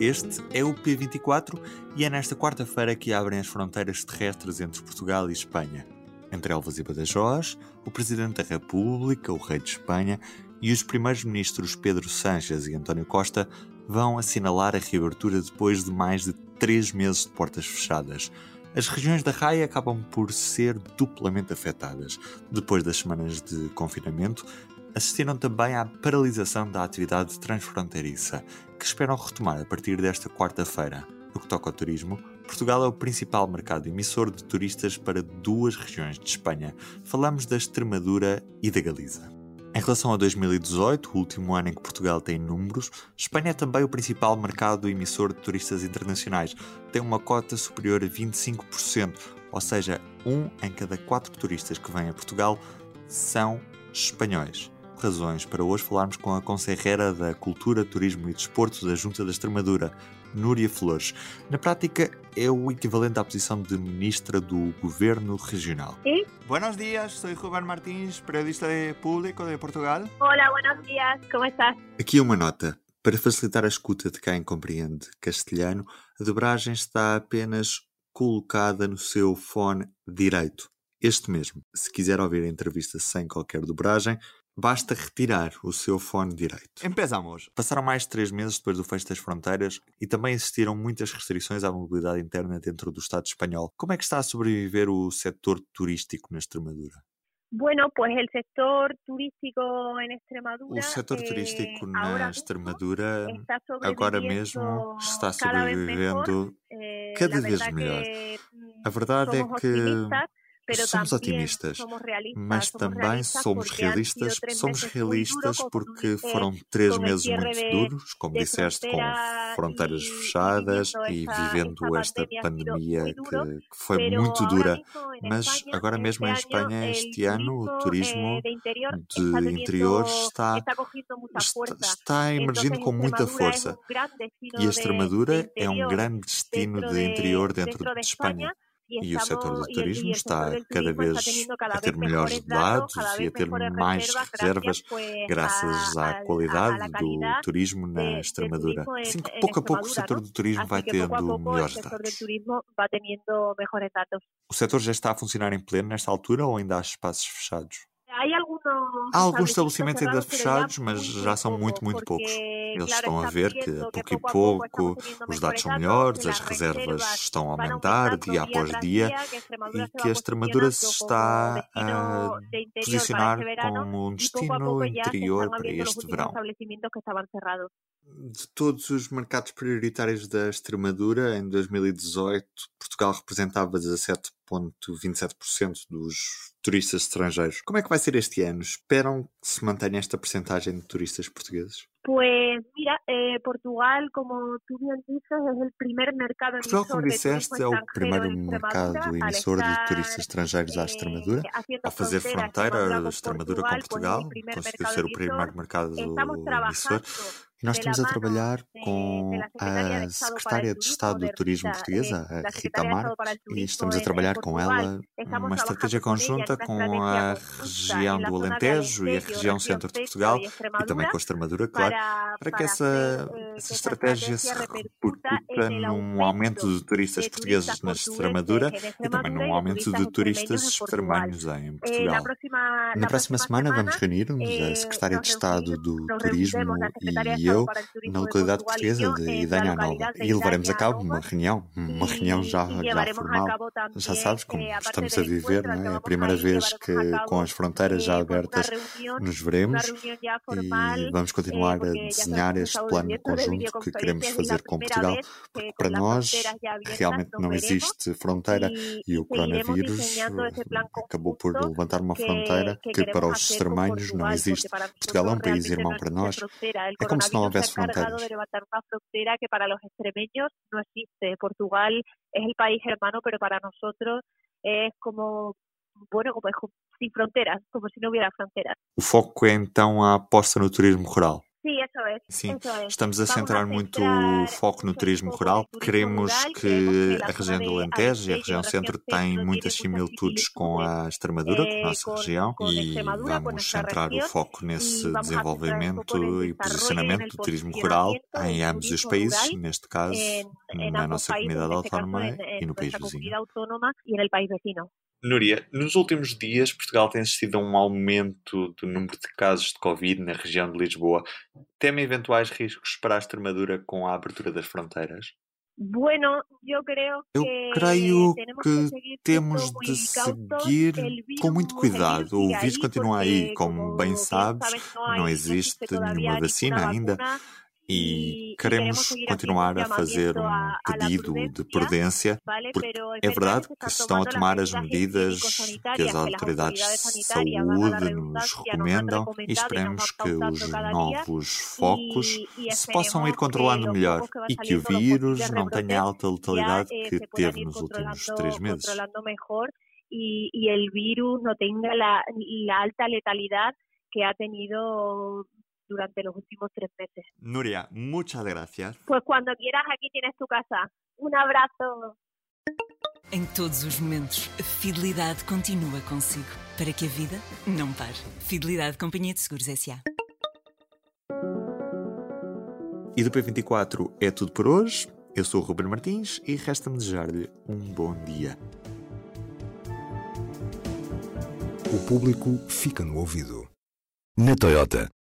Este é o P24 e é nesta quarta-feira que abrem as fronteiras terrestres entre Portugal e Espanha. Entre Elvas e Badajoz, o Presidente da República, o Rei de Espanha e os primeiros ministros Pedro Sánchez e António Costa vão assinalar a reabertura depois de mais de três meses de portas fechadas. As regiões da Raia acabam por ser duplamente afetadas. Depois das semanas de confinamento, assistiram também à paralisação da atividade transfronteiriça, que esperam retomar a partir desta quarta-feira. No que toca ao turismo, Portugal é o principal mercado emissor de turistas para duas regiões de Espanha. Falamos da Extremadura e da Galiza. Em relação a 2018, o último ano em que Portugal tem números, Espanha é também o principal mercado emissor de turistas internacionais. Tem uma cota superior a 25%, ou seja, um em cada quatro turistas que vêm a Portugal são espanhóis razões para hoje falarmos com a conselheira da Cultura, Turismo e Desporto da Junta da Extremadura, Núria Flores. Na prática, é o equivalente à posição de Ministra do Governo Regional. ¿Sí? Buenos días, soy Rubén Martins, periodista de Público de Portugal. Hola, buenos días, ¿cómo estás? Aqui uma nota. Para facilitar a escuta de quem compreende castelhano, a dobragem está apenas colocada no seu fone direito. Este mesmo. Se quiser ouvir a entrevista sem qualquer dobragem, Basta retirar o seu fone direito. Empezamos. Passaram mais de três meses depois do fecho das fronteiras e também existiram muitas restrições à mobilidade interna dentro do Estado espanhol. Como é que está a sobreviver o setor turístico na Extremadura? Bueno, pues el sector turístico en Extremadura. O setor eh, turístico ahora na mismo Extremadura está agora sobreviviendo mesmo está cada vez sobrevivendo mejor. Eh, cada la vez verdad melhor. que, A verdade é que somos otimistas, mas também somos realistas. Somos realistas porque foram três con el meses muito duros, como disseste, com fronteiras fechadas e vivendo esta pandemia que, que foi muito dura. Mas agora mesmo em Espanha, este ano, o turismo eh, de interior está está, emergindo com muita força. E a Extremadura é um grande destino de interior dentro, dentro de de Espanha. E o setor do turismo está cada vez a ter melhores dados, e a ter mais reservas, graças à qualidade do turismo na Extremadura. Assim que pouco a pouco o setor do turismo vai tendo melhores dados. O setor já está a funcionar em pleno nesta altura ou ainda há espaços fechados? Há alguns estabelecimentos ainda fechados, mas já são muito, muito poucos. Eles estão a ver que a pouco e pouco os dados são melhores, as reservas estão a aumentar dia após dia e que a Extremadura se está a posicionar como um destino interior para este verão. De todos os mercados prioritários da Extremadura, em 2018, Portugal representava 17,27% dos turistas estrangeiros. Como é que vai ser este ano? Esperam que se mantenha esta percentagem de turistas portugueses? Pues mira, eh, Portugal, como tú bien dices, es el primer mercado emisor como disseste, é o primeiro mercado emissor de turistas estrangeiros à eh, Extremadura. haciendo Ao fazer fronteira a Extremadura com Portugal, conseguiu ser o primeiro emisor. mercado trabajando E nós estamos a trabalhar com a Secretária de Turismo, Estado do Turismo Rita, portuguesa, eh, a Rita Secretaría de Mar, Estado para el e Turismo estamos a en trabalhar com ela uma estratégia conjunta com a região do Alentejo e a região centro de Portugal e também com a Extremadura, claro, para, para que essa, eh, essa estratégia se repercuta el num aumento de turistas portugueses na Extremadura en e também num aumento de turistas extremanhos em Eh, Portugal. Na próxima semana vamos reunir-nos, eh, a Secretária de Estado do Turismo e Na de localidade portuguesa yo de Idanha Nova e levaremos a cabo uma reunião, uma reunião já, já formal. Já sabes como eh, aparte estamos a viver, não que é? A primeira vez que com as fronteiras já eh, abertas nos veremos e vamos eh, continuar a desenhar este plano conjunto que queremos fazer com Portugal porque para nós realmente não existe fronteira e o coronavírus acabou por levantar uma fronteira que para os extremanhos não existe. Portugal é um país irmão para nós, é como se não houvesse fronteiras. Portugal es el país hermano, pero para nosotros es como bueno, como sin fronteras, como si no hubiera fronteras. O foco é então a aposta no turismo rural. Sim, isso é. Sim, eso es. estamos a centrar muito o foco no turismo rural. Queremos que a região do Alentejo e a região centro têm muitas similitudes com a Extremadura, a nossa região, e vamos centrar o foco nesse desenvolvimento e posicionamento do turismo rural em ambos os países, neste caso, na nossa comunidade autónoma e no país vizinho. Núria, nos últimos dias Portugal tem assistido a um aumento do número de casos de Covid na região de Lisboa. Teme eventuais riscos para a Extremadura com a abertura das fronteiras? Bueno, eu creio que, eu creio que temos de seguir com muito cuidado. O vírus continua aí, como bem sabes, não existe nenhuma vacina ainda e queremos continuar a fazer um pedido de prudência, porque é verdade que se estão a tomar as medidas que as autoridades de saúde nos recomendam e esperemos que os novos focos se possam ir controlando melhor e que o vírus não tenha a alta letalidade que teve nos últimos três meses. E, e o vírus não tenha a alta letalidade que ha tenido durante los últimos tres meses. Nuria, muchas gracias. Pues cuando quieras aquí tienes tu casa. Un abrazo. Em todos os momentos, a fidelidade continua consigo, para que a vida não pare. Fidelidade Companhia de Seguros S.A. E do P24 é tudo por hoje. Eu sou o Ruben Martins e resta-me desejar-lhe um bom dia. O público fica no ouvido. Na Toyota,